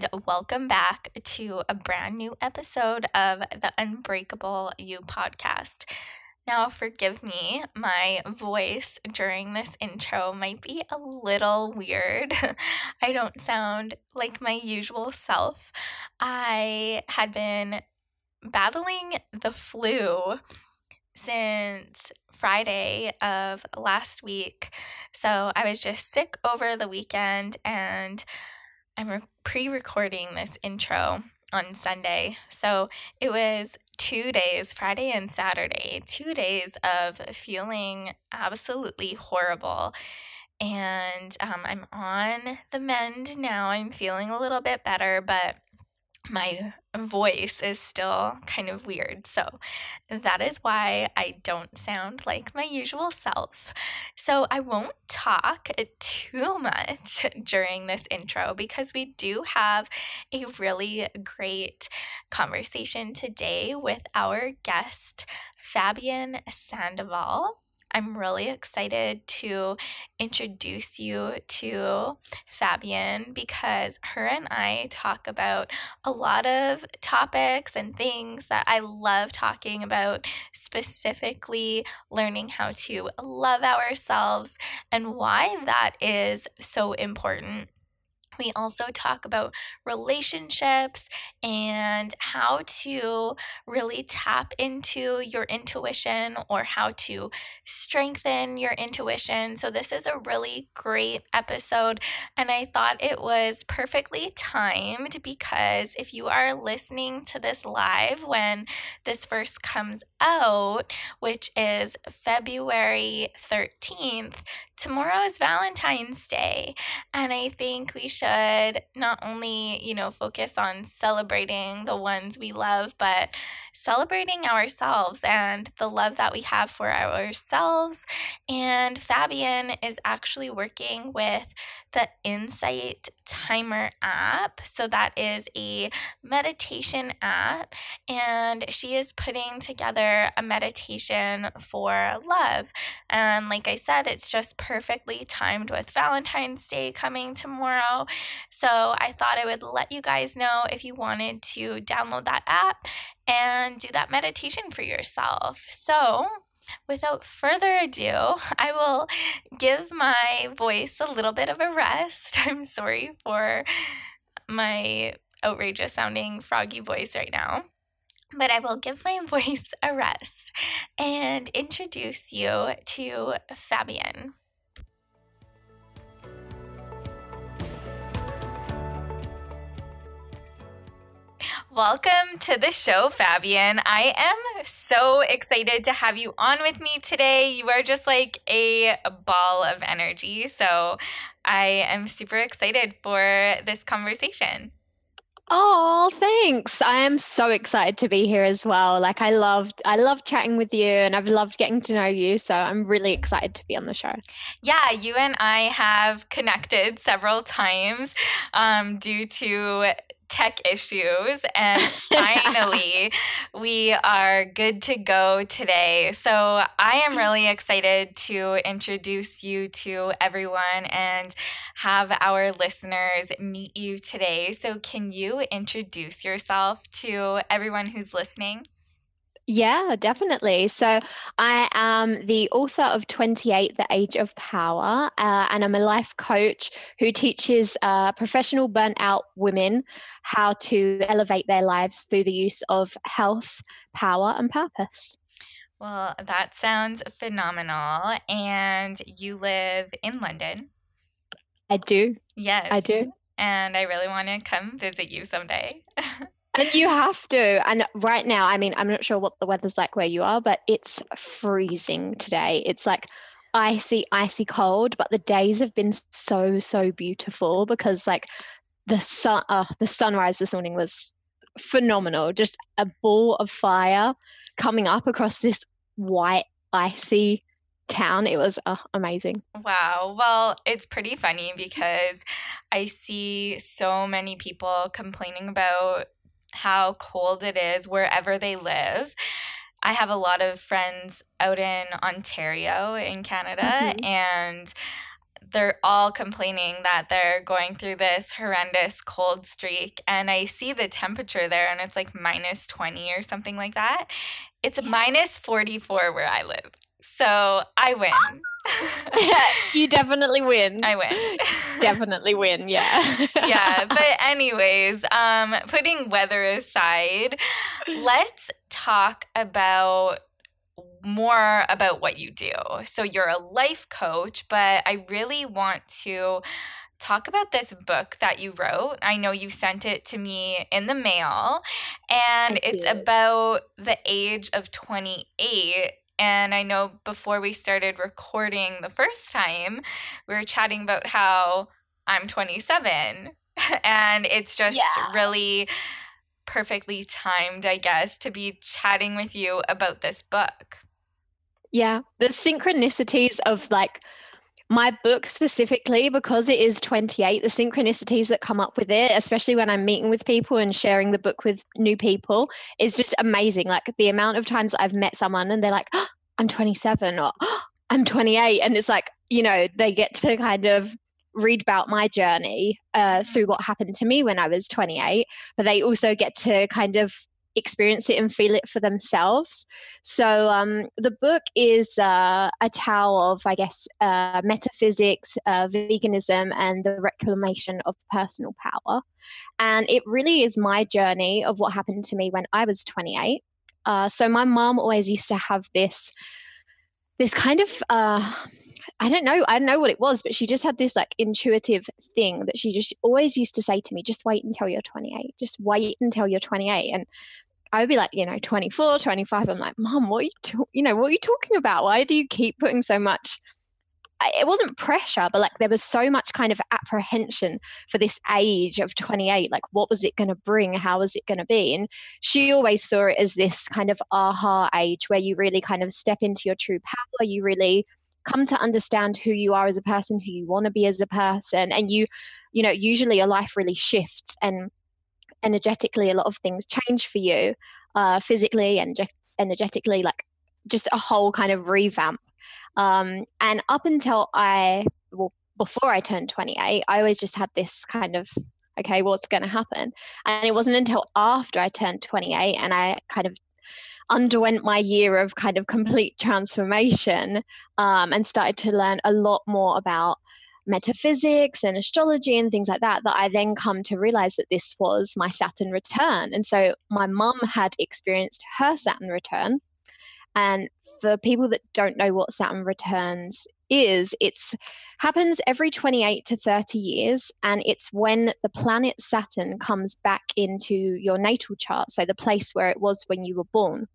and welcome back to a brand new episode of the Unbreakable You podcast. Now, forgive me, my voice during this intro might be a little weird. I don't sound like my usual self. I had been battling the flu since Friday of last week. So I was just sick over the weekend and I'm re- pre recording this intro on Sunday. So it was two days, Friday and Saturday, two days of feeling absolutely horrible. And um, I'm on the mend now. I'm feeling a little bit better, but my voice is still kind of weird. So that is why I don't sound like my usual self. So I won't talk too much during this intro because we do have a really great conversation today with our guest, Fabienne Sandoval. I'm really excited to introduce you to Fabienne because her and I talk about a lot of topics and things that I love talking about, specifically learning how to love ourselves and why that is so important we also talk about relationships and how to really tap into your intuition or how to strengthen your intuition. So, this is a really great episode, and I thought it was perfectly timed because if you are listening to this live when this first comes out, which is February 13th, tomorrow is Valentine's Day. And I think we should not only, you know, focus on celebrating the ones we love, but celebrating ourselves and the love that we have for ourselves. And Fabienne is actually working with the Insight Timer app. So, that is a meditation app, and she is putting together a meditation for love. And, like I said, it's just perfectly timed with Valentine's Day coming tomorrow. So, I thought I would let you guys know if you wanted to download that app and do that meditation for yourself. So, without further ado, I will give my voice a little bit of a rest. I'm sorry for my outrageous sounding froggy voice right now. But I will give my voice a rest and introduce you to Fabienne. Welcome to the show, Fabienne. I am so excited to have you on with me today. You are just like a ball of energy. So I am super excited for this conversation. Oh, thanks. I am so excited to be here as well. Like I loved I loved chatting with you and I've loved getting to know you, so I'm really excited to be on the show. Yeah, you and I have connected several times um, due to tech issues. And finally, we are good to go today. So I am mm-hmm. really excited to introduce you to everyone and have our listeners meet you today. So, can you introduce yourself to everyone who's listening? Yeah, definitely. So, I am the author of 28 The Age of Power, uh, and I'm a life coach who teaches uh, professional burnout women how to elevate their lives through the use of health, power, and purpose. Well, that sounds phenomenal. And you live in London. I do. Yes. I do. And I really want to come visit you someday. And you have to. And right now, I mean, I'm not sure what the weather's like where you are, but it's freezing today. It's like icy, icy cold, but the days have been so, so beautiful because like the sun, uh, the sunrise this morning was phenomenal. Just a ball of fire coming up across this white, icy town. It was uh, amazing. Wow. Well, it's pretty funny because I see so many people complaining about how cold it is wherever they live. I have a lot of friends out in Ontario in Canada, mm-hmm. and they're all complaining that they're going through this horrendous cold streak. And I see the temperature there and it's like minus 20 or something like that. It's minus 44 where I live. So I win. you definitely win. I win. definitely win, yeah. yeah, but anyways, um putting weather aside, let's talk about more about what you do. So you're a life coach, but I really want to talk about this book that you wrote. I know you sent it to me in the mail, and it's about the age of 28. And I know before we started recording the first time, we were chatting about how I'm 27. and it's just yeah. really perfectly timed, I guess, to be chatting with you about this book. Yeah, the synchronicities of like my book specifically, because it is 28, the synchronicities that come up with it, especially when I'm meeting with people and sharing the book with new people, is just amazing. Like the amount of times I've met someone and they're like, oh, I'm 27 or oh, I'm 28. And it's like, you know, they get to kind of read about my journey uh, through what happened to me when I was 28, but they also get to kind of experience it and feel it for themselves. So um, the book is uh, a tale of, I guess, uh, metaphysics, uh, veganism, and the reclamation of personal power. And it really is my journey of what happened to me when I was 28. Uh, so my mom always used to have this, this kind of uh, I don't know, I don't know what it was, but she just had this like intuitive thing that she just always used to say to me, just wait until you're 28, just wait until you're 28. And I would be like, you know, 24, 25. I'm like, mom, what are you, to- you know, what are you talking about? Why do you keep putting so much? It wasn't pressure, but like there was so much kind of apprehension for this age of 28. Like, what was it going to bring? How was it going to be? And she always saw it as this kind of aha age where you really kind of step into your true power. You really come to understand who you are as a person, who you want to be as a person. And you, you know, usually your life really shifts and energetically a lot of things change for you uh, physically and ge- energetically like just a whole kind of revamp um, and up until i well before i turned 28 i always just had this kind of okay what's going to happen and it wasn't until after i turned 28 and i kind of underwent my year of kind of complete transformation um, and started to learn a lot more about metaphysics and astrology and things like that that I then come to realize that this was my Saturn return. And so my mum had experienced her Saturn return. And for people that don't know what Saturn returns is, it's happens every 28 to 30 years and it's when the planet Saturn comes back into your natal chart, so the place where it was when you were born.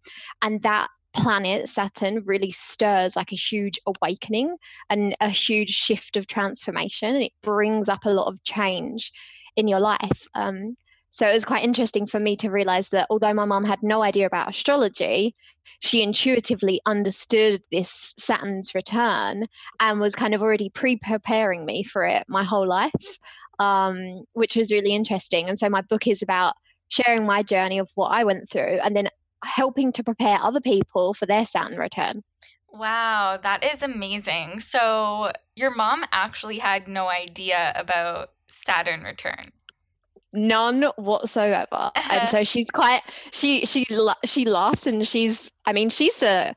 And that planet Saturn really stirs like a huge awakening and a huge shift of transformation. And it brings up a lot of change in your life. Um, so it was quite interesting for me to realize that although my mom had no idea about astrology, she intuitively understood this Saturn's return and was kind of already pre preparing me for it my whole life, um, which was really interesting. And so my book is about sharing my journey of what I went through and then helping to prepare other people for their Saturn return. Wow, that is amazing. So your mom actually had no idea about Saturn return. None whatsoever. and so she's quite she she she laughs and she's I mean she's a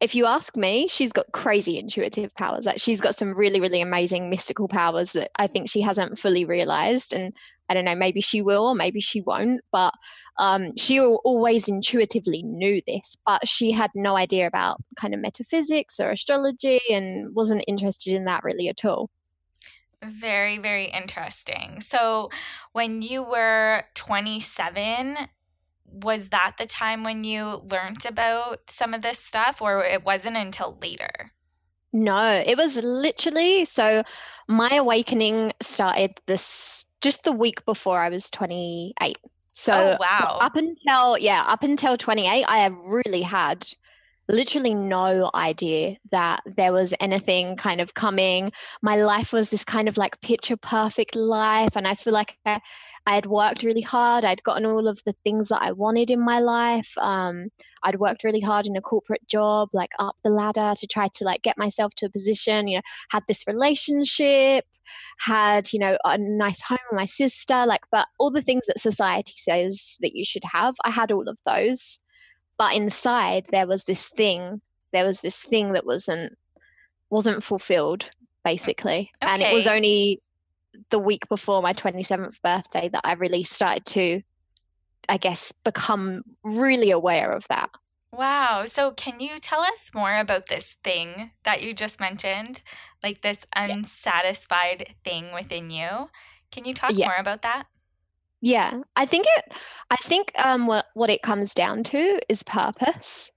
if you ask me, she's got crazy intuitive powers. Like she's got some really, really amazing mystical powers that I think she hasn't fully realized. And I don't know, maybe she will or maybe she won't. But um, she always intuitively knew this, but she had no idea about kind of metaphysics or astrology and wasn't interested in that really at all. Very, very interesting. So, when you were 27, was that the time when you learned about some of this stuff, or it wasn't until later? No, it was literally so my awakening started this just the week before I was 28. So oh, wow. up until yeah, up until 28, I have really had literally no idea that there was anything kind of coming. My life was this kind of like picture perfect life. And I feel like I, I had worked really hard. I'd gotten all of the things that I wanted in my life. Um, I'd worked really hard in a corporate job, like up the ladder to try to like get myself to a position, you know, had this relationship, had, you know, a nice home with my sister, like, but all the things that society says that you should have, I had all of those but inside there was this thing there was this thing that wasn't wasn't fulfilled basically okay. and it was only the week before my 27th birthday that i really started to i guess become really aware of that wow so can you tell us more about this thing that you just mentioned like this unsatisfied yeah. thing within you can you talk yeah. more about that yeah, I think it. I think um, what what it comes down to is purpose.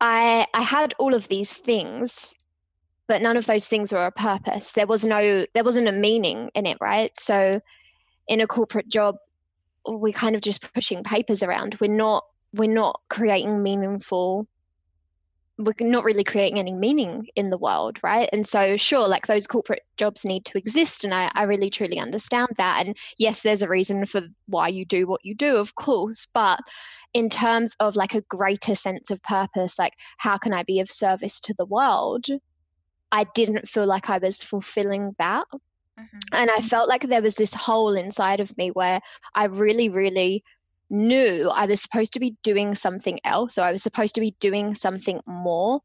I I had all of these things, but none of those things were a purpose. There was no, there wasn't a meaning in it, right? So, in a corporate job, we're kind of just pushing papers around. We're not we're not creating meaningful we're not really creating any meaning in the world, right? And so, sure, like those corporate jobs need to exist. And I, I really truly understand that. And yes, there's a reason for why you do what you do, of course. But in terms of like a greater sense of purpose, like how can I be of service to the world? I didn't feel like I was fulfilling that. Mm-hmm. And I felt like there was this hole inside of me where I really, really knew I was supposed to be doing something else or I was supposed to be doing something more,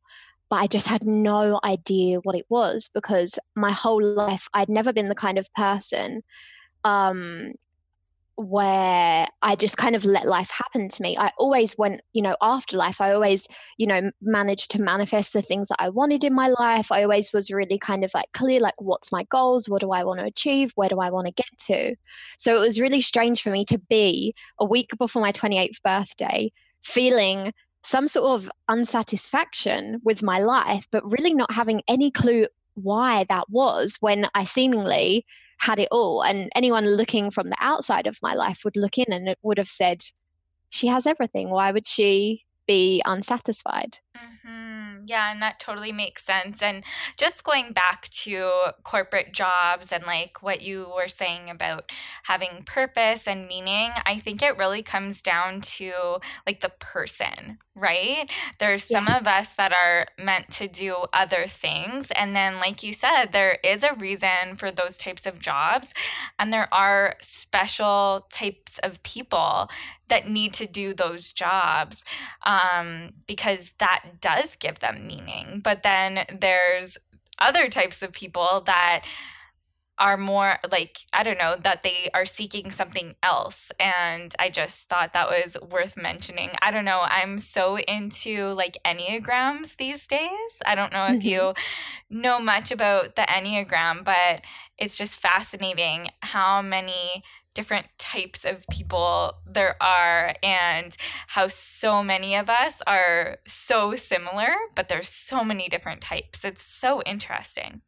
but I just had no idea what it was because my whole life I'd never been the kind of person um, where I just kind of let life happen to me. I always went, you know, after life, I always, you know, managed to manifest the things that I wanted in my life. I always was really kind of like clear, like, what's my goals? What do I want to achieve? Where do I want to get to? So it was really strange for me to be a week before my 28th birthday feeling some sort of unsatisfaction with my life, but really not having any clue why that was when I seemingly had it all. And anyone looking from the outside of my life would look in and it would have said, she has everything. Why would she be unsatisfied? Mm-hmm. Yeah, and that totally makes sense. And just going back to corporate jobs and like what you were saying about having purpose and meaning, I think it really comes down to like the person, right? There's some yeah. of us that are meant to do other things. And then, like you said, there is a reason for those types of jobs. And there are special types of people that need to do those jobs um, because that does give them meaning. But then there's other types of people that are more like i don't know that they are seeking something else and i just thought that was worth mentioning i don't know i'm so into like enneagrams these days i don't know if mm-hmm. you know much about the enneagram but it's just fascinating how many different types of people there are and how so many of us are so similar but there's so many different types it's so interesting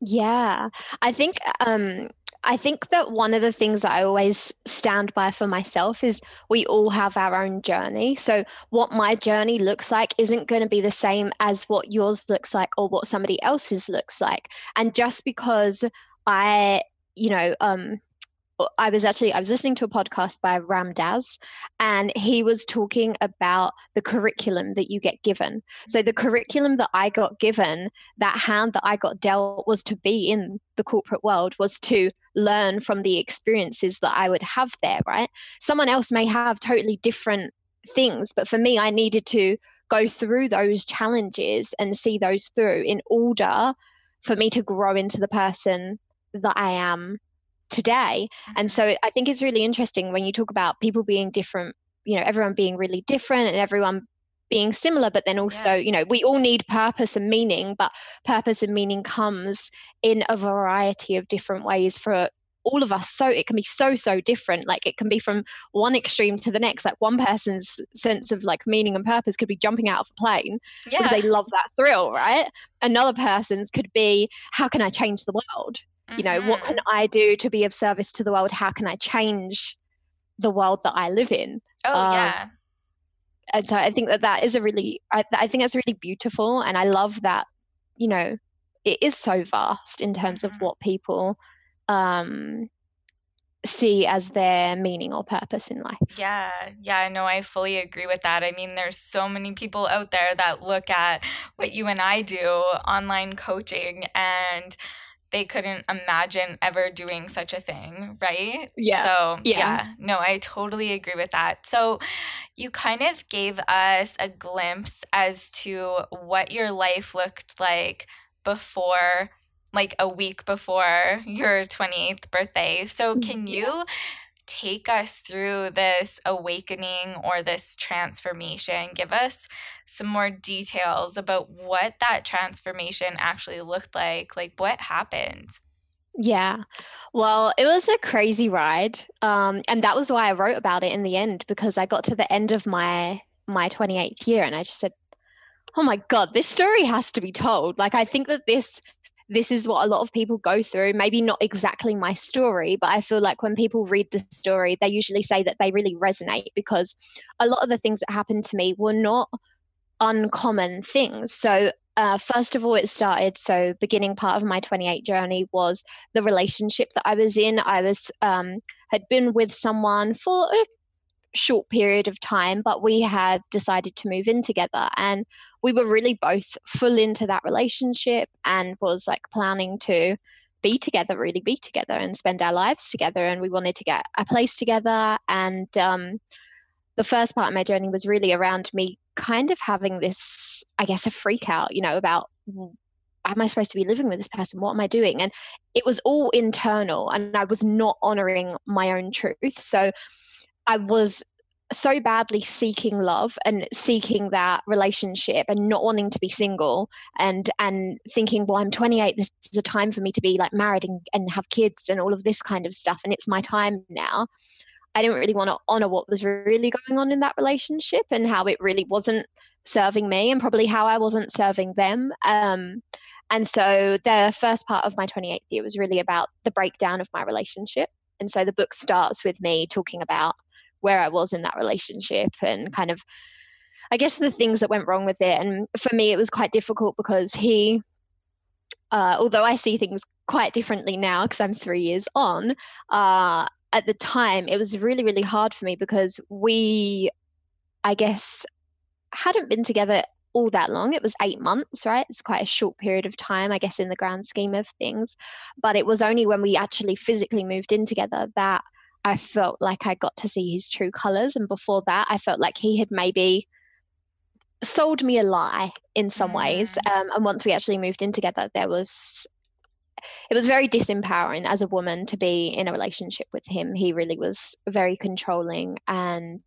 yeah i think um I think that one of the things I always stand by for myself is we all have our own journey. So, what my journey looks like isn't going to be the same as what yours looks like or what somebody else's looks like. And just because I, you know, um, I was actually I was listening to a podcast by Ram Dass, and he was talking about the curriculum that you get given. So the curriculum that I got given, that hand that I got dealt, was to be in the corporate world, was to learn from the experiences that I would have there. Right? Someone else may have totally different things, but for me, I needed to go through those challenges and see those through in order for me to grow into the person that I am today. And mm-hmm. so I think it's really interesting when you talk about people being different, you know, everyone being really different and everyone being similar, but then also, yeah. you know, we all need purpose and meaning, but purpose and meaning comes in a variety of different ways for all of us so it can be so so different like it can be from one extreme to the next like one person's sense of like meaning and purpose could be jumping out of a plane yeah. because they love that thrill right another person's could be how can i change the world Mm-hmm. You know, what can mm-hmm. I do to be of service to the world? How can I change the world that I live in? Oh, um, yeah. and so I think that that is a really, I, I think that's really beautiful. And I love that, you know, it is so vast in terms of Mm-hmm. what people um, see as their meaning or purpose in life. Yeah, yeah, no, I fully agree with that. I mean, there's so many people out there that look at what you and I do, online coaching, and they couldn't imagine ever doing such a thing, right? Yeah. So, Yeah. yeah, no, I totally agree with that. So, you kind of gave us a glimpse as to what your life looked like before like a week before your 28th birthday. So, can mm-hmm. you take us through this awakening or this transformation? Give us some more details about what that transformation actually looked like. Like, what happened? Yeah. Well, it was a crazy ride. Um, and that was why I wrote about it in the end, because I got to the end of my my 28th year and I just said, Oh my God, this story has to be told. Like I think that this this is what a lot of people go through. Maybe not exactly my story, but I feel like when people read the story, they usually say that they really resonate because a lot of the things that happened to me were not uncommon things. So uh, first of all, it started. So, beginning part of my 28 journey was the relationship that I was in. I was um, had been with someone for short period of time, but we had decided to move in together, and we were really both full into that relationship, and was like planning to be together, really be together, and spend our lives together. And we wanted to get a place together, and um, the first part of my journey was really around me kind of having this, I guess, a freak out, you know, about am I supposed to be living with this person? What am I doing? And it was all internal, and I was not honoring my own truth. So I was so badly seeking love and seeking that relationship and not wanting to be single and and thinking well i'm 28 this is a time for me to be like married and, and have kids and all of this kind of stuff and it's my time now I didn't really want to honor what was really going on in that relationship and how it really wasn't serving me and probably how I wasn't serving them. Um, and so the first part of my 28th year was really about the breakdown of my relationship. And so the book starts with me talking about where I was in that relationship and kind of, I guess, the things that went wrong with it. And for me, it was quite difficult because he, uh, although I see things quite differently now because I'm three years on, uh, at the time it was really really hard for me because we i guess hadn't been together all that long. It was 8 months right? It's quite a short period of time i guess in the grand scheme of things. But it was only when we actually physically moved in together that i felt like i got to see his true colors and before that i felt like he had maybe sold me a lie in some ways um, and once we actually moved in together there was it was very disempowering as a woman to be in a relationship with him. He really was very controlling and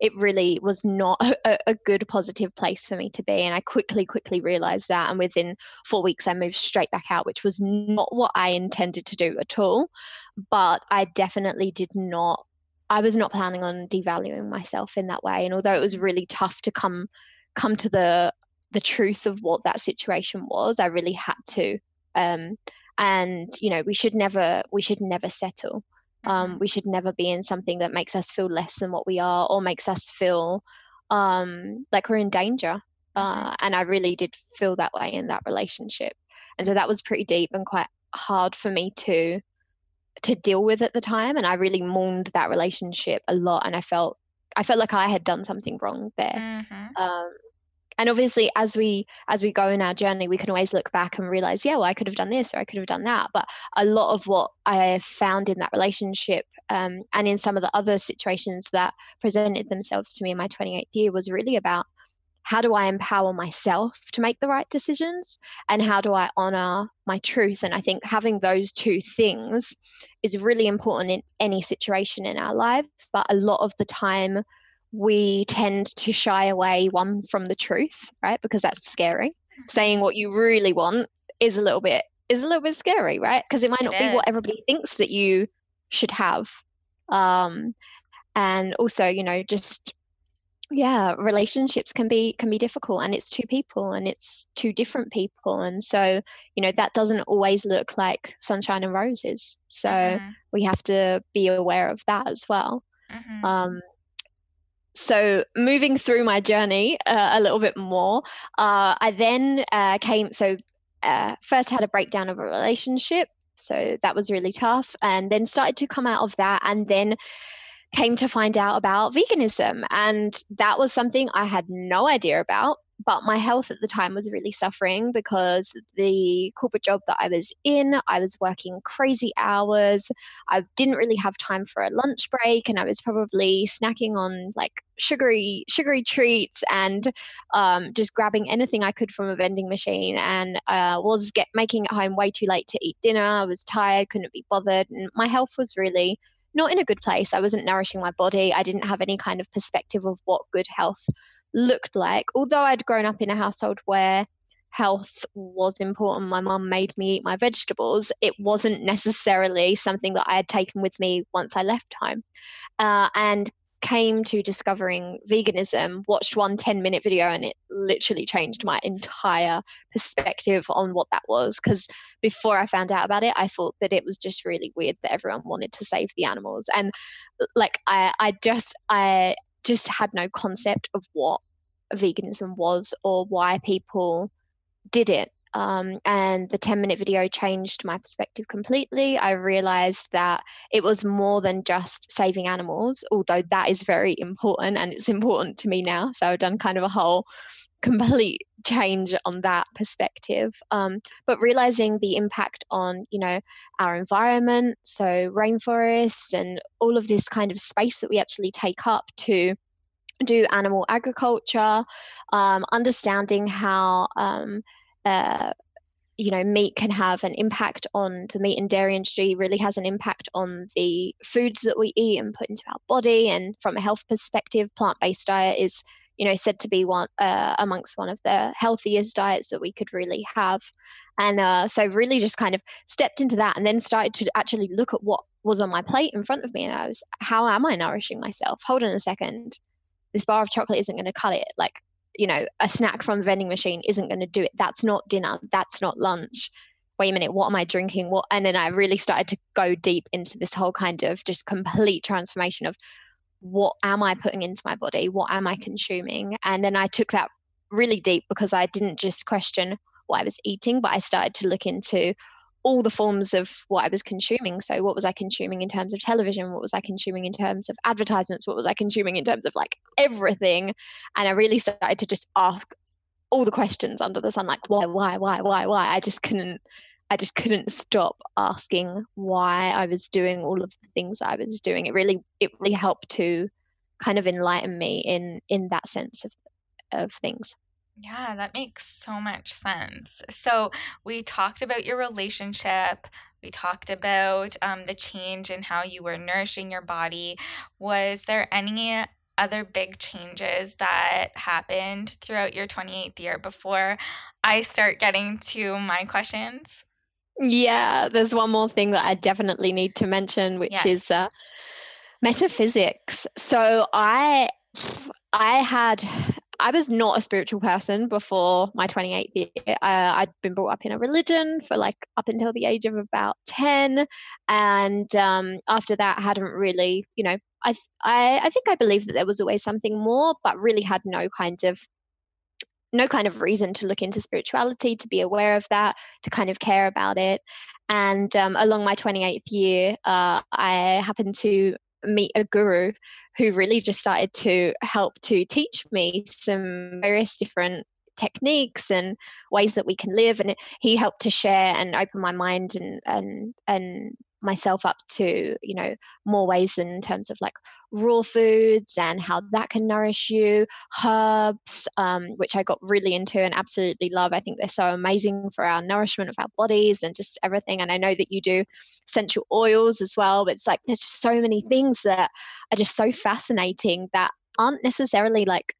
it really was not a, a, good positive place for me to be and i quickly quickly realized that and within four weeks i moved straight back out which was not what i intended to do at all but i definitely did not i was not planning on devaluing myself in that way. And although it was really tough to come come to the the truth of what that situation was i really had to. Um, and you know we should never we should never settle. Um, Mhm. we should never be in something that makes us feel less than what we are or makes us feel um, like we're in danger. Uh, and i really did feel that way in that relationship. And so that was pretty deep and quite hard for me to to deal with at the time and i really mourned that relationship a lot and i felt i felt like i had done something wrong there Mhm. um, and obviously as we as we go in our journey we can always look back and realize yeah well i could have done this or i could have done that but a lot of what i found in that relationship um, and in some of the other situations that presented themselves to me in my 28th year was really about how do i empower myself to make the right decisions and how do i honor my truth? And i think having those two things is really important in any situation in our lives but a lot of the time we tend to shy away one from the truth right? Because that's scary. Saying what you really want is a little bit is a little bit scary right? Because it might It not be what everybody thinks that you should have. Um and also you know just yeah relationships can be can be difficult and it's two people and it's two different people and so you know that doesn't always look like sunshine and roses so Mhm. we have to be aware of that as well Mhm. um so moving through my journey uh, a little bit more, uh, I then uh, came. So uh, first had a breakdown of a relationship, so that was really tough, and then started to come out of that, and then came to find out about veganism, and that was something I had no idea about but my health at the time was really suffering because the corporate job that I was in, I was working crazy hours. I didn't really have time for a lunch break, and I was probably snacking on like sugary sugary treats and um, just grabbing anything I could from a vending machine. And uh, was get making it home way too late to eat dinner. I was tired, couldn't be bothered, and my health was really not in a good place. I wasn't nourishing my body. I didn't have any kind of perspective of what good health looked like. Although I'd grown up in a household where health was important, my mum made me eat my vegetables, it wasn't necessarily something that I had taken with me once I left home. Uh, and came to discovering veganism, watched one 10 minute video, and it literally changed my entire perspective on what that was. Because before I found out about it, I thought that it was just really weird that everyone wanted to save the animals. And like, I, I just, I, just had no concept of what veganism was or why people did it. Um, and the 10 minute video changed my perspective completely. I realized that it was more than just saving animals, although that is very important and it's important to me now. So I've done kind of a whole complete change on that perspective um, but realizing the impact on you know our environment so rainforests and all of this kind of space that we actually take up to do animal agriculture um, understanding how um, uh, you know meat can have an impact on the meat and dairy industry really has an impact on the foods that we eat and put into our body. And from a health perspective plant-based diet is you know said to be one uh, amongst one of the healthiest diets that we could really have. And uh, so really just kind of stepped into that and then started to actually look at what was on my plate in front of me. And i was how am i nourishing myself? Hold on a second. This bar of chocolate isn't going to cut it. Like you know a snack from the vending machine isn't going to do it that's not dinner that's not lunch wait a minute what am i drinking what and then i really started to go deep into this whole kind of just complete transformation of what am I putting into my body? What am I consuming? And then I took that really deep because I didn't just question what I was eating, but I started to look into all the forms of what I was consuming. So, what was I consuming in terms of television? What was I consuming in terms of advertisements? What was I consuming in terms of like everything? And I really started to just ask all the questions under the sun like, why, why, why, why, why? I just couldn't I just couldn't stop asking why I was doing all of the things I was doing. It really it really helped to kind of enlighten me in in that sense of of things. Yeah, that makes so much sense. So, we talked about your relationship. We talked about um, the change in how you were nourishing your body. Was there any other big changes that happened throughout your 28th year before I start getting to my questions? Yeah, there's one more thing that I definitely need to mention, which yes. is uh, metaphysics. So I, I had, I was not a spiritual person before my 28th year. I, I'd been brought up in a religion for like up until the age of about 10, and um, after that, I hadn't really, you know, I, I, I think I believed that there was always something more, but really had no kind of no kind of reason to look into spirituality, to be aware of that, to kind of care about it. And um, along my 28th year, uh, I happened to meet a guru who really just started to help to teach me some various different techniques and ways that we can live. And he helped to share and open my mind and and and myself up to you know more ways in terms of like raw foods and how that can nourish you. Herbs um, which i got really into and absolutely love. I think they're so amazing for our nourishment of our bodies and just everything. And i know that you do essential oils as well but it's like there's just so many things that are just so fascinating that aren't necessarily like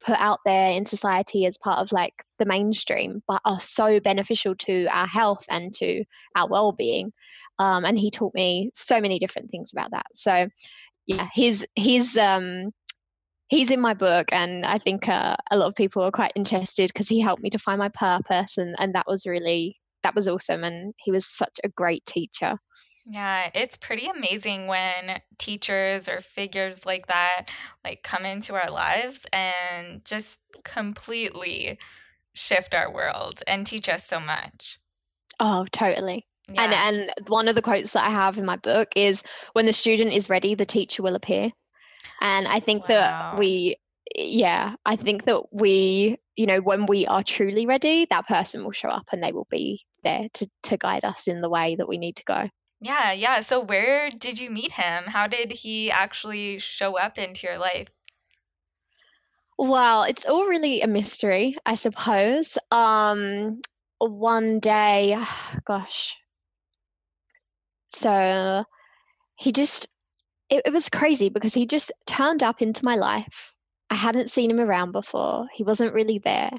put out there in society as part of like the mainstream but are so beneficial to our health and to our well-being. Um, and he taught me so many different things about that. So yeah he's he's um he's in my book and i think uh, a lot of people are quite interested because he helped me to find my purpose and and that was really that was awesome and he was such a great teacher Yeah, it's pretty amazing when teachers or figures like that like come into our lives and just completely shift our world and teach us so much. Oh, totally. Yeah. And and one of the quotes that I have in my book is when the student is ready, the teacher will appear. And I think wow. that we yeah, I think that we, you know, when we are truly ready, that person will show up and they will be there to to guide us in the way that we need to go. Yeah, yeah. So where did you meet him? How did he actually show up into your life? Well, it's all really a mystery, I suppose. Um one day, gosh. So he just it, it was crazy because he just turned up into my life I hadn't seen him around before. He wasn't really there.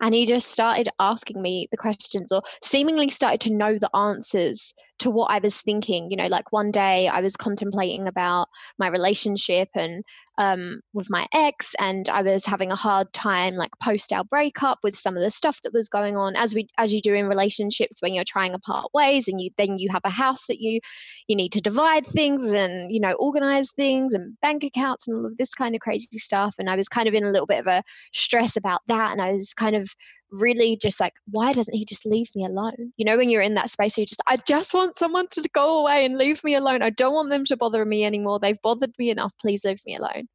And he just started asking me the questions or seemingly started to know the answers to what I was thinking. You know, like one day I was contemplating about my relationship and um, with my ex, and I was having a hard time, like post our breakup, with some of the stuff that was going on, as we as you do in relationships when you're trying apart ways, and you then you have a house that you you need to divide things and you know organize things and bank accounts and all of this kind of crazy stuff. And I was kind of in a little bit of a stress about that, and I was kind of really just like, why doesn't he just leave me alone? You know, when you're in that space where you just, I just want someone to go away and leave me alone. I don't want them to bother me anymore. They've bothered me enough. Please leave me alone.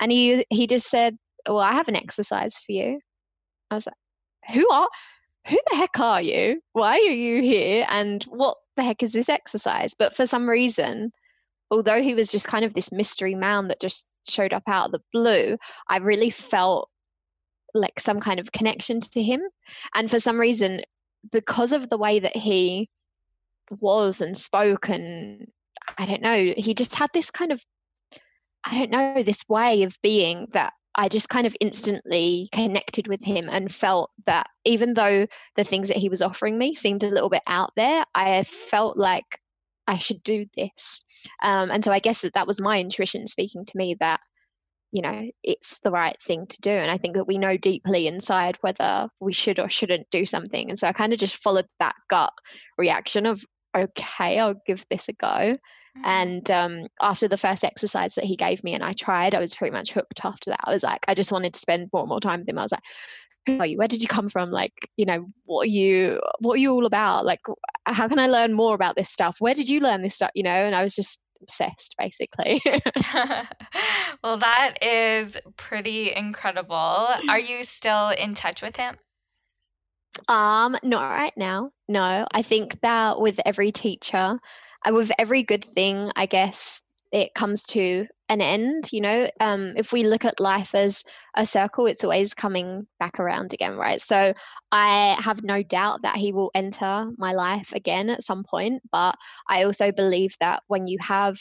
And he he just said, Well, I have an exercise for you. I was like, Who are who the heck are you? Why are you here? And what the heck is this exercise? But for some reason, although he was just kind of this mystery man that just showed up out of the blue, I really felt like some kind of connection to him. And for some reason, because of the way that he was and spoke, and I don't know, he just had this kind of, I don't know, this way of being that I just kind of instantly connected with him and felt that even though the things that he was offering me seemed a little bit out there, I felt like I should do this. Um, and so I guess that that was my intuition speaking to me that you know it's the right thing to do and i think that we know deeply inside whether we should or shouldn't do something and so i kind of just followed that gut reaction of okay i'll give this a go mm-hmm. and um, after the first exercise that he gave me and i tried i was pretty much hooked after that i was like i just wanted to spend more and more time with him i was like who are you? Where did you come from? Like you know what are you what are you all about? Like how can i learn more about this stuff? Where did you learn this stuff? you know and i was just obsessed basically. well, that is pretty incredible. Are you still in touch with him? Um, not right now. No, I think that with every teacher, uh, with every good thing, I guess it comes to an end you know um, if we look at life as a circle it's always coming back around again right? So i have no doubt that he will enter my life again at some point but i also believe that when you have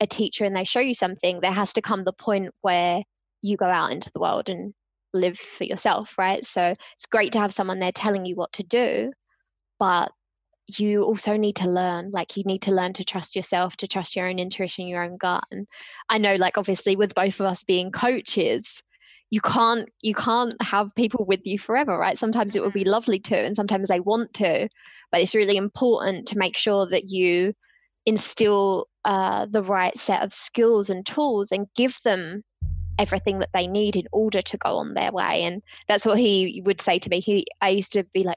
a teacher and they show you something there has to come the point where you go out into the world and live for yourself right? So it's great to have someone there telling you what to do but you also need to learn like you need to learn to trust yourself to trust your own intuition your own gut and i know like obviously with both of us being coaches you can't you can't have people with you forever right? Sometimes it would be mm-hmm. lovely to and sometimes they want to but it's really important to make sure that you instill uh, the right set of skills and tools and give them everything that they need in order to go on their way and that's what he would say to me. He i used to be like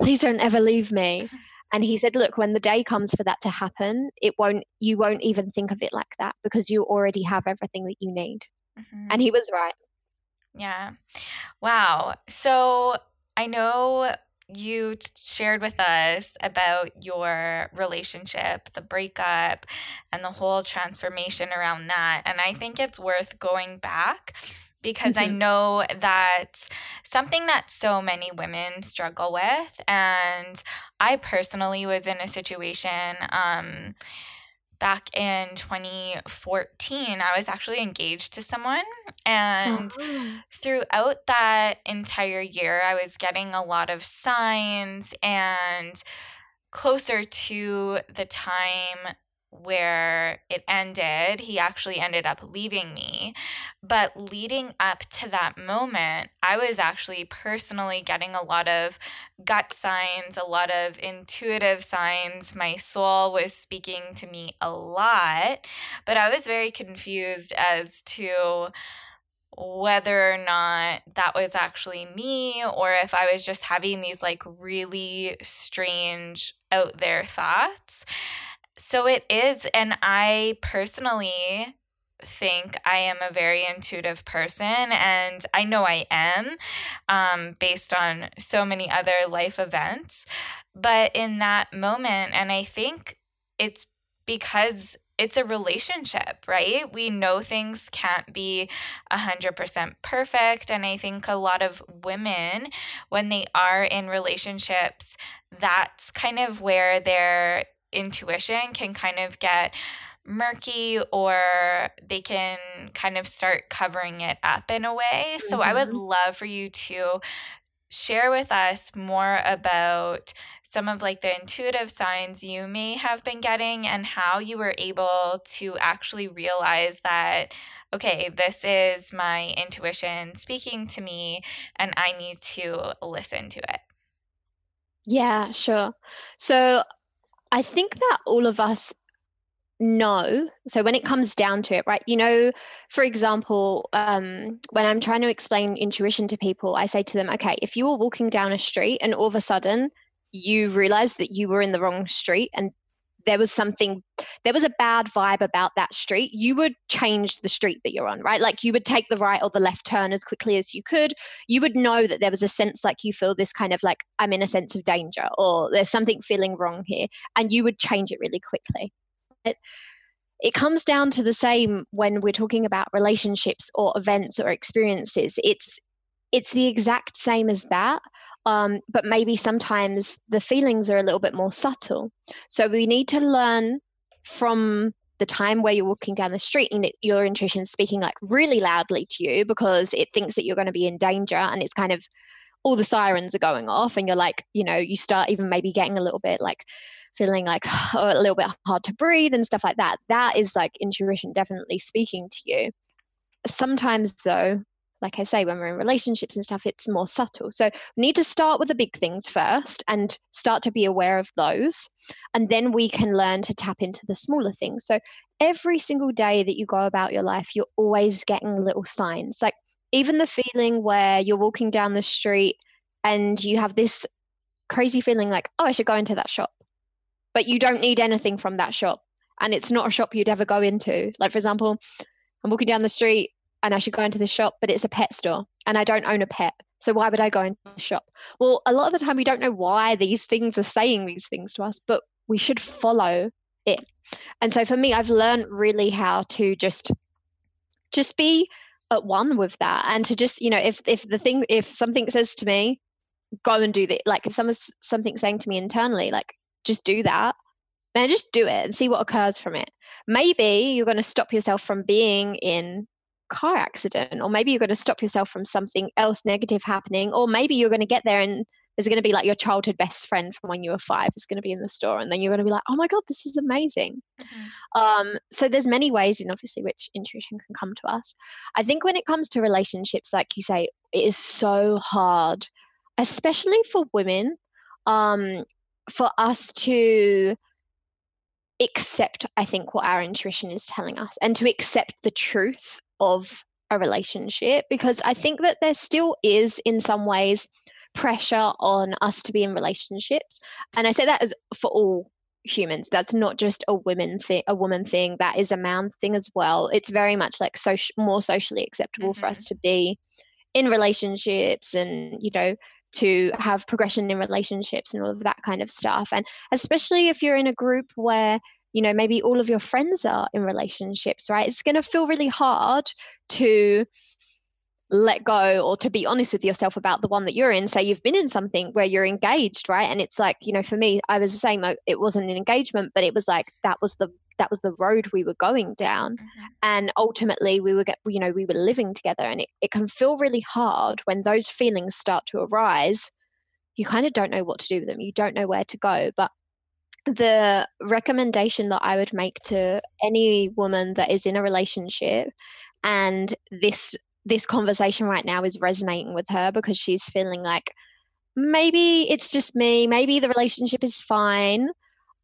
please don't ever leave me and he said look when the day comes for that to happen it won't you won't even think of it like that because you already have everything that you need mm-hmm. and he was right yeah wow so i know you shared with us about your relationship, the breakup, and the whole transformation around that. And I think it's worth going back because mm-hmm. I know that's something that so many women struggle with. And I personally was in a situation um, back in 2014. I was actually engaged to someone. And oh. throughout that entire year, I was getting a lot of signs and closer to the time where it ended. He actually ended up leaving me. But leading up to that moment, I was actually personally getting a lot of gut signs, a lot of intuitive signs. My soul was speaking to me a lot, but I was very confused as to whether or not that was actually me or if I was just having these like really strange out there thoughts. So it is. And I personally think I am a very intuitive person, and I know I am um, based on so many other life events. But in that moment, and I think it's because it's a relationship, right? We know things can't be 100% perfect. And I think a lot of women, when they are in relationships, that's kind of where their intuition can kind of get murky or they can kind of start covering it up in a way. Mm-hmm. So I would mm-hmm. love for you to share with us more about some of like the intuitive signs you may have been getting and how you were able to actually realize that okay this is my intuition speaking to me and i need to listen to it yeah sure so I think that all of us know. So when it comes down to it, right? You know, for example, um, when I'm trying to explain intuition to people, I say to them, okay, if you were walking down a street and all of a sudden you realize that you were in the wrong street and there was something there was a bad vibe about that street you would change the street that you're on right? Like you would take the right or the left turn as quickly as you could. You would know that there was a sense like you feel this kind of like i'm in a sense of danger or there's something feeling wrong here and you would change it really quickly. It, it comes down to the same when we're talking about relationships or events or experiences. It's it's the exact same as that um, but maybe sometimes the feelings are a little bit more subtle. So we need to learn from the time where you're walking down the street and your intuition is speaking like really loudly to you because it thinks that you're going to be in danger and it's kind of all the sirens are going off and you're like you know you start even maybe getting a little bit like feeling like oh, a little bit hard to breathe and stuff like that that is like intuition definitely speaking to you sometimes though like I say, when we're in relationships and stuff, it's more subtle. So we need to start with the big things first and start to be aware of those. And then we can learn to tap into the smaller things. So every single day that you go about your life, you're always getting little signs. Like even the feeling where you're walking down the street and you have this crazy feeling like, oh, I should go into that shop. But you don't need anything from that shop. And it's not a shop you'd ever go into. Like, for example, I'm walking down the street and I should go into the shop, but it's a pet store and I don't own a pet. So why would I go into the shop? Well, a lot of the time we don't know why these things are saying these things to us, but we should follow it. And so for me, I've learned really how to just just be at one with that and to just, you know, if if the thing if something says to me, go and do that. Like if someone's something saying to me internally, like just do that. Then just do it and see what occurs from it. Maybe you're going to stop yourself from being in car accident or maybe you're going to stop yourself from something else negative happening or maybe you're going to get there and there's going to be like your childhood best friend from when you were five is going to be in the store and then you're going to be like oh my god this is amazing mm-hmm. um, so there's many ways in obviously which intuition can come to us i think when it comes to relationships like you say it is so hard especially for women um, for us to accept i think what our intuition is telling us and to accept the truth of a relationship because I think that there still is, in some ways, pressure on us to be in relationships. And I say that as for all humans. That's not just a women thing, a woman thing. That is a man thing as well. It's very much like social, more socially acceptable mm-hmm. for us mm-hmm. to be in relationships and you know to have progression in relationships and all of that kind of stuff. And especially if you're in a group where you know maybe all of your friends are in relationships right? It's going to feel really hard to let go or to be honest with yourself about the one that you're in. Say you've been in something where you're engaged right? And it's like you know for me i was the same it wasn't an engagement but it was like that was the that was the road we were going down. Mm-hmm. and ultimately we were get you know we were living together and it, it can feel really hard when those feelings start to arise. You kind of don't know what to do with them. You don't know where to go. But the recommendation that I would make to any woman that is in a relationship and this this conversation right now is resonating with her because she's feeling like maybe it's just me, maybe the relationship is fine.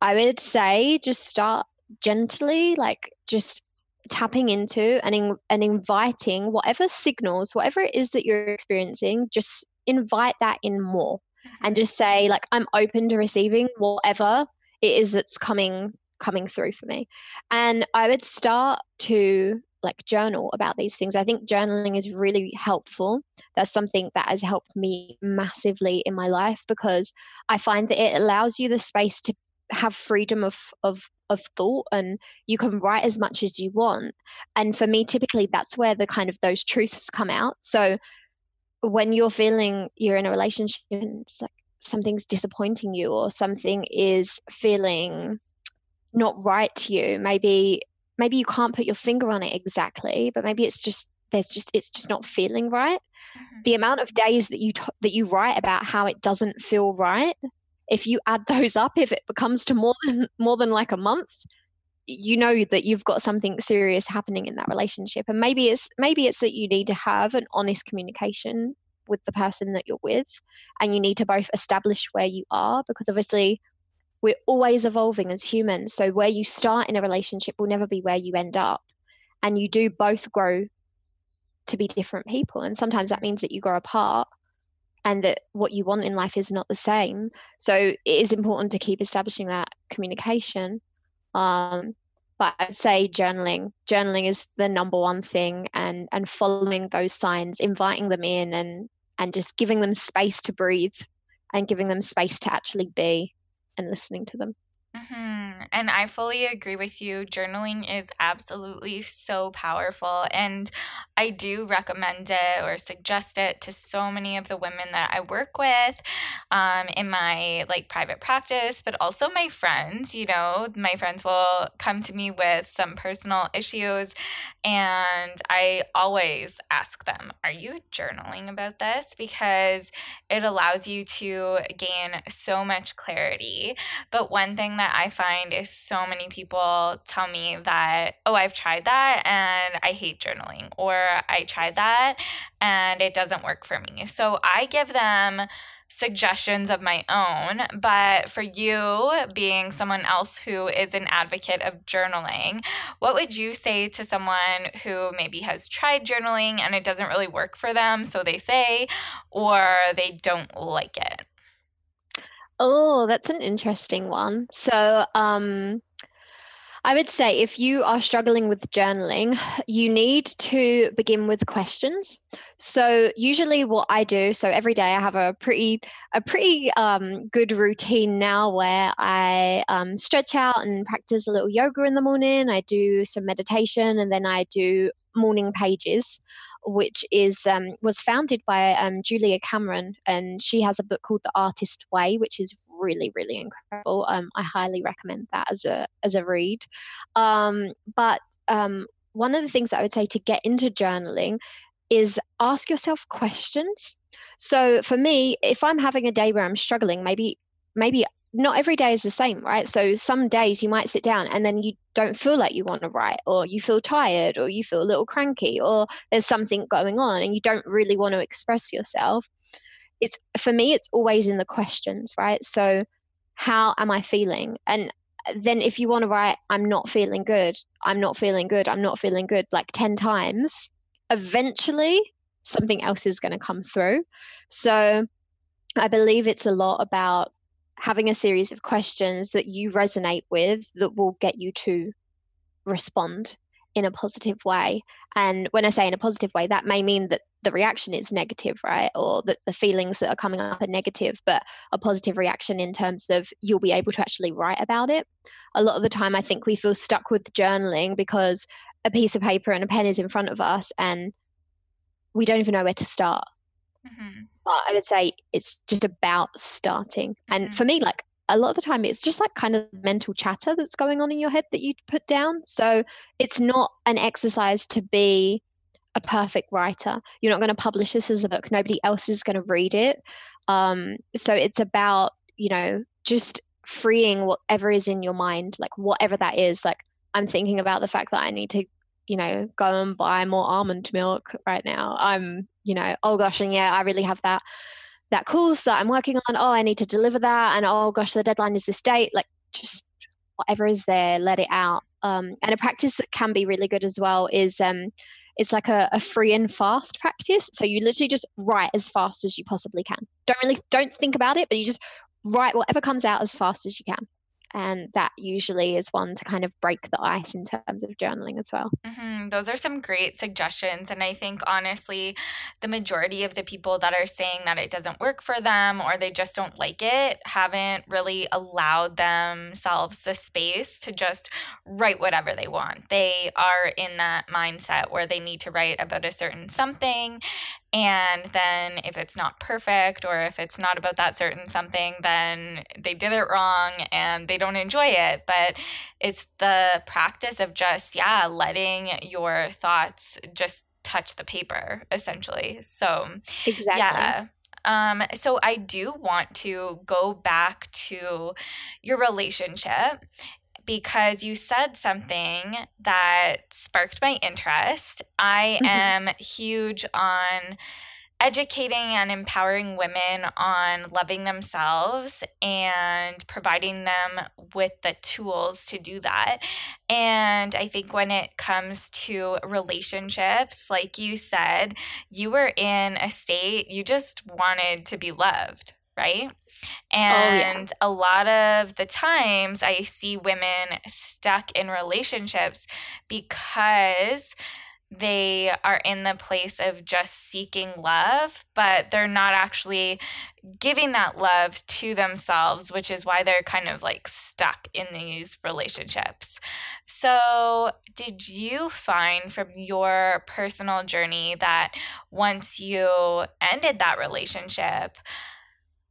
I would say just start gently, like just tapping into and, in, and inviting whatever signals, whatever it is that you're experiencing, just invite that in more and mm-hmm. just say like i'm open to receiving whatever it is that's coming coming through for me. And i would start to like journal about these things. I think journaling is really helpful. That's something that has helped me massively in my life because i find that it allows you the space to have freedom of of of thought and you can write as much as you want. And for me typically that's where the kind of those truths come out. So when you're feeling you're in a relationship it's like something's disappointing you or something is feeling not right to you maybe maybe you can't put your finger on it exactly but maybe it's just there's just it's just not feeling right mm-hmm. the amount of days that you t- that you write about how it doesn't feel right if you add those up if it becomes to more than more than like a month you know that you've got something serious happening in that relationship and maybe it's maybe it's that you need to have an honest communication with the person that you're with and you need to both establish where you are because obviously we're always evolving as humans so where you start in a relationship will never be where you end up and you do both grow to be different people and sometimes that means that you grow apart and that what you want in life is not the same so it is important to keep establishing that communication um, but I'd say journaling. Journaling is the number one thing, and and following those signs, inviting them in, and and just giving them space to breathe, and giving them space to actually be, and listening to them. Mm-hmm. And I fully agree with you. Journaling is absolutely so powerful. And I do recommend it or suggest it to so many of the women that I work with um, in my like private practice, but also my friends. You know, my friends will come to me with some personal issues. And I always ask them, Are you journaling about this? Because it allows you to gain so much clarity. But one thing that that I find is so many people tell me that, oh, I've tried that and I hate journaling, or I tried that and it doesn't work for me. So I give them suggestions of my own. But for you, being someone else who is an advocate of journaling, what would you say to someone who maybe has tried journaling and it doesn't really work for them, so they say, or they don't like it? Oh, that's an interesting one. So, um, I would say if you are struggling with journaling, you need to begin with questions. So usually what I do, so every day I have a pretty a pretty um, good routine now where I um, stretch out and practice a little yoga in the morning. I do some meditation and then I do morning pages which is um, was founded by um, Julia Cameron, and she has a book called The Artist Way, which is really really incredible. Um, I highly recommend that as a as a read. Um, but um, one of the things that I would say to get into journaling is ask yourself questions. So for me, if I'm having a day where I'm struggling, maybe maybe not every day is the same, right? So some days you might sit down and then you don't feel like you want to write, or you feel tired, or you feel a little cranky, or there's something going on and you don't really want to express yourself. It's for me, it's always in the questions, right? So, how am I feeling? And uh, then if you want to write, I'm not feeling good, I'm not feeling good, I'm not feeling good, like 10 times, eventually something else is going to come through. So, I believe it's a lot about having a series of questions that you resonate with that will get you to respond in a positive way. And when I say in a positive way, that may mean that the reaction is negative, right? Or that the feelings that are coming up are negative, but a positive reaction in terms of you'll be able to actually write about it. A lot of the time, I think we feel stuck with journaling because a piece of paper and a pen is in front of us and we don't even know where to start. Mm-hmm. But I would say it's just about starting. Mm-hmm. And for me, like a lot of the time, it's just like kind of mental chatter that's going on in your head that you put down. So it's not an exercise to be a perfect writer. You're not going to publish this as a book. Nobody else is going to read it. Um, so it's about, you know, just freeing whatever is in your mind, like whatever that is. Like I'm thinking about the fact that I need to, you know, go and buy more almond milk right now. I'm, you know, oh gosh, and yeah, I really have that that course that I'm working on. Oh, I need to deliver that, and oh gosh, the deadline is this date. Like just whatever is there, let it out. Um, and a practice that can be really good as well is um, it's like a, a free and fast practice. So you literally just write as fast as you possibly can. Don't really don't think about it, but you just write whatever comes out as fast as you can and that usually is one to kind of break the ice in terms of journaling as well. Mm-hmm. Those are some great suggestions. And I think honestly, the majority of the people that are saying that it doesn't work for them or they just don't like it haven't really allowed themselves the space to just write whatever they want. They are in that mindset where they need to write about a certain something and then if it's not perfect or if it's not about that certain something, then they did it wrong and they don't enjoy it. But it's the practice of just, yeah, letting your thoughts just touch the paper essentially. So, exactly. yeah. Um, so I do want to go back to your relationship because you said something that sparked my interest. I mm-hmm. am huge on educating and empowering women on loving themselves and providing them with the tools to do that. And I think when it comes to relationships, like you said, you were in a state you just wanted to be loved, right? And oh, yeah. a lot of the times I see women stuck in relationships because they are in the place of just seeking love, but they're not actually giving that love to themselves, which is why they're kind of like stuck in these relationships. So, did you find from your personal journey that once you ended that relationship,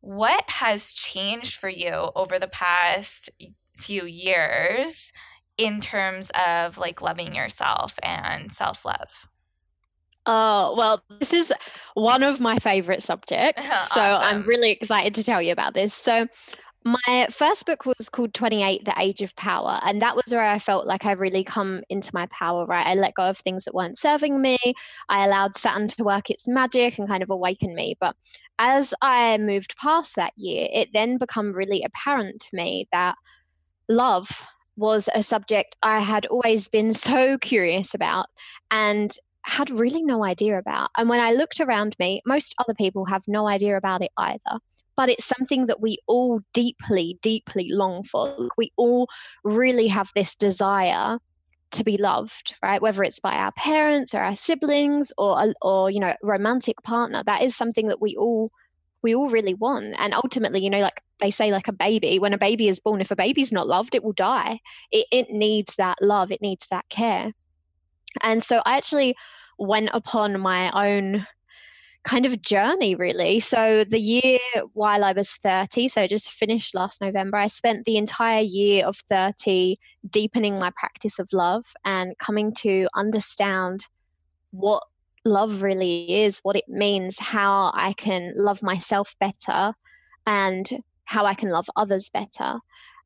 what has changed for you over the past few years in terms of like loving yourself and self love? Oh, uh, well, this is one of my favorite subjects. awesome. So I'm really excited to tell you about this. So, my first book was called 28 The Age of Power. And that was where I felt like I really come into my power, right? I let go of things that weren't serving me. I allowed Saturn to work its magic and kind of awaken me. But as I moved past that year, it then become really apparent to me that love was a subject I had always been so curious about and had really no idea about. And when I looked around me, most other people have no idea about it either. But it's something that we all deeply, deeply long for. We all really have this desire to be loved, right? Whether it's by our parents or our siblings or or you know, romantic partner, that is something that we all we all really want. And ultimately, you know, like they say, like a baby, when a baby is born, if a baby's not loved, it will die. It, it needs that love, it needs that care. And so I actually went upon my own kind of journey really. So the year while i was 30 so I just finished last november i spent the entire year of 30 deepening my practice of love and coming to understand what love really is what it means how i can love myself better and how i can love others better.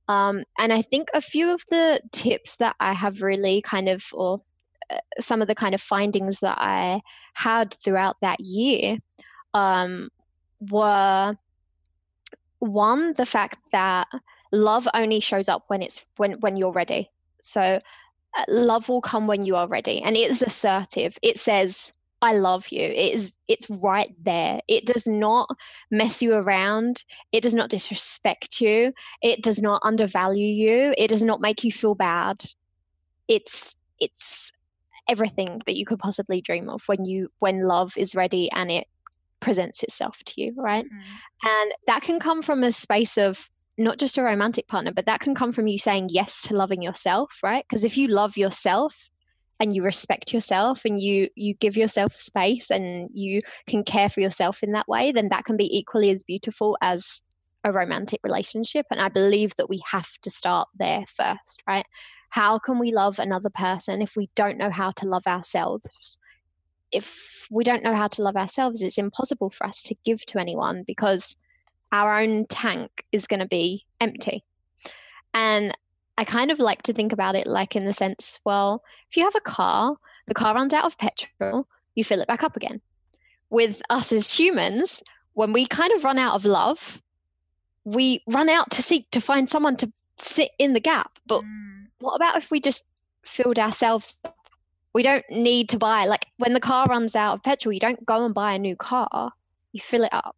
Um, and i think a few of the tips that i have really kind of or some of the kind of findings that I had throughout that year um, were one the fact that love only shows up when it's when when you're ready. So uh, love will come when you are ready, and it is assertive. It says. I love you. It is it's right there. It does not mess you around. It does not disrespect you. It does not undervalue you. It does not make you feel bad. It's it's everything that you could possibly dream of when you when love is ready and it presents itself to you right? Mm-hmm. and that can come from a space of not just a romantic partner but that can come from you saying yes to loving yourself right? Because if you love yourself and you respect yourself and you you give yourself space and you can care for yourself in that way then that can be equally as beautiful as a romantic relationship. And i believe that we have to start there first right how can we love another person if we don't know how to love ourselves? If we don't know how to love ourselves, it's impossible for us to give to anyone because our own tank is going to be empty, And I kind of like to think about it like in the sense, well, if you have a car, the car runs out of petrol, you fill it back up again. With us as humans, when we kind of run out of love, we run out to seek to find someone to sit in the gap. But mm. What about if we just filled ourselves up? We don't need to buy, like when the car runs out of petrol, you don't go and buy a new car, you fill it up.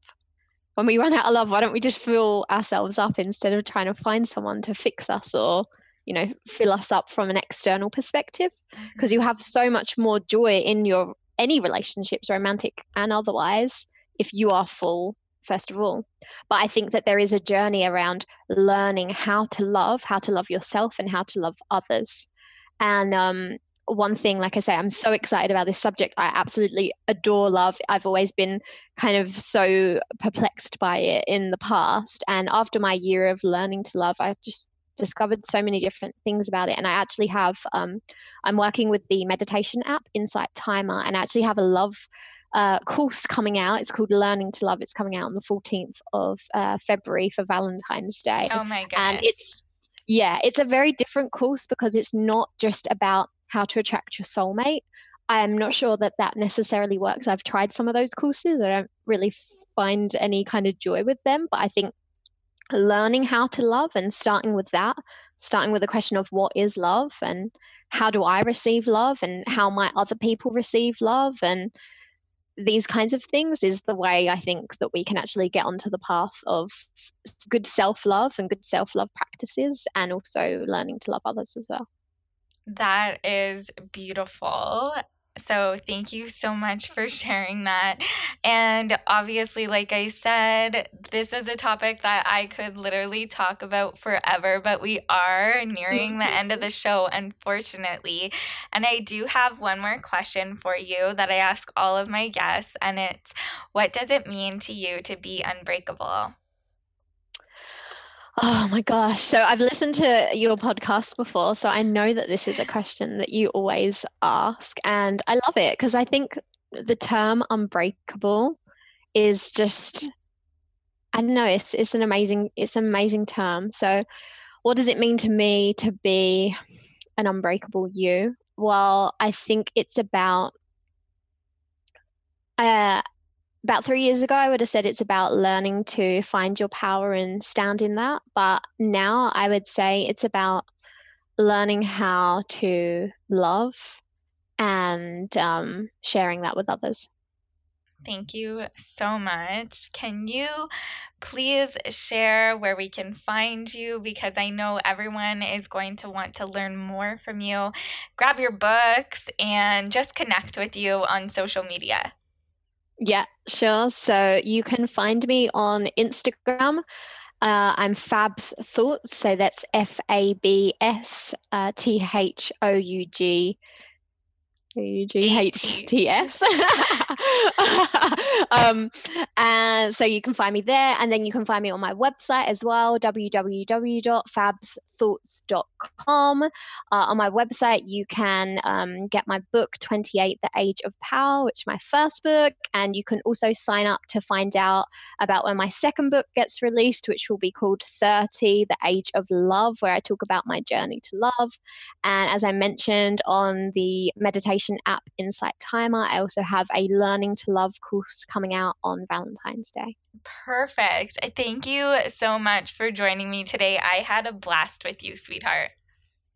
When we run out of love, why don't we just fill ourselves up instead of trying to find someone to fix us or, you know, fill us up from an external perspective? Because mm-hmm. you have so much more joy in your any relationships, romantic and otherwise, if you are full first of all. But I think that there is a journey around learning how to love, how to love yourself, and how to love others. And um, one thing, like I say, I'm so excited about this subject. I absolutely adore love. I've always been kind of so perplexed by it in the past. And after my year of learning to love, I just discovered so many different things about it. And I actually have, um, I'm working with the meditation app Insight Timer, and I actually have a love uh, course coming out. It's called Learning to Love. It's coming out on the 14th of uh, February for Valentine's Day. Oh my goodness. And it's, yeah, it's a very different course because it's not just about how to attract your soulmate. I'm not sure that that necessarily works. I've tried some of those courses. I don't really find any kind of joy with them, but I think learning how to love and starting with that, starting with the question of what is love and how do I receive love and how might other people receive love and these kinds of things is the way I think that we can actually get onto the path of good self love and good self love practices, and also learning to love others as well. That is beautiful. So, thank you so much for sharing that. And obviously, like I said, this is a topic that I could literally talk about forever, but we are nearing the end of the show, unfortunately. And I do have one more question for you that I ask all of my guests, and it's what does it mean to you to be unbreakable? Oh my gosh. So I've listened to your podcast before, so I know that this is a question that you always ask. And I love it because I think the term unbreakable is just I don't know, it's it's an amazing it's an amazing term. So what does it mean to me to be an unbreakable you? Well, I think it's about uh, about three years ago, I would have said it's about learning to find your power and stand in that. But now I would say it's about learning how to love and um, sharing that with others. Thank you so much. Can you please share where we can find you? Because I know everyone is going to want to learn more from you. Grab your books and just connect with you on social media. Yeah, sure. So you can find me on Instagram. Uh, I'm Fabs Thoughts. So that's F A B S uh, T H O U G U-G-H-T-S. um, and so you can find me there, and then you can find me on my website as well, www.fabsthoughts.com. Uh, on my website, you can um, get my book, 28 The Age of Power, which is my first book, and you can also sign up to find out about when my second book gets released, which will be called 30 The Age of Love, where I talk about my journey to love. And as I mentioned on the meditation meditation app Insight Timer. I also have a Learning to Love course coming out on Valentine's Day. Perfect. Thank you so much for joining me today. I had a blast with you, sweetheart.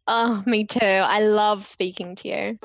Oh, me too. I love speaking to you.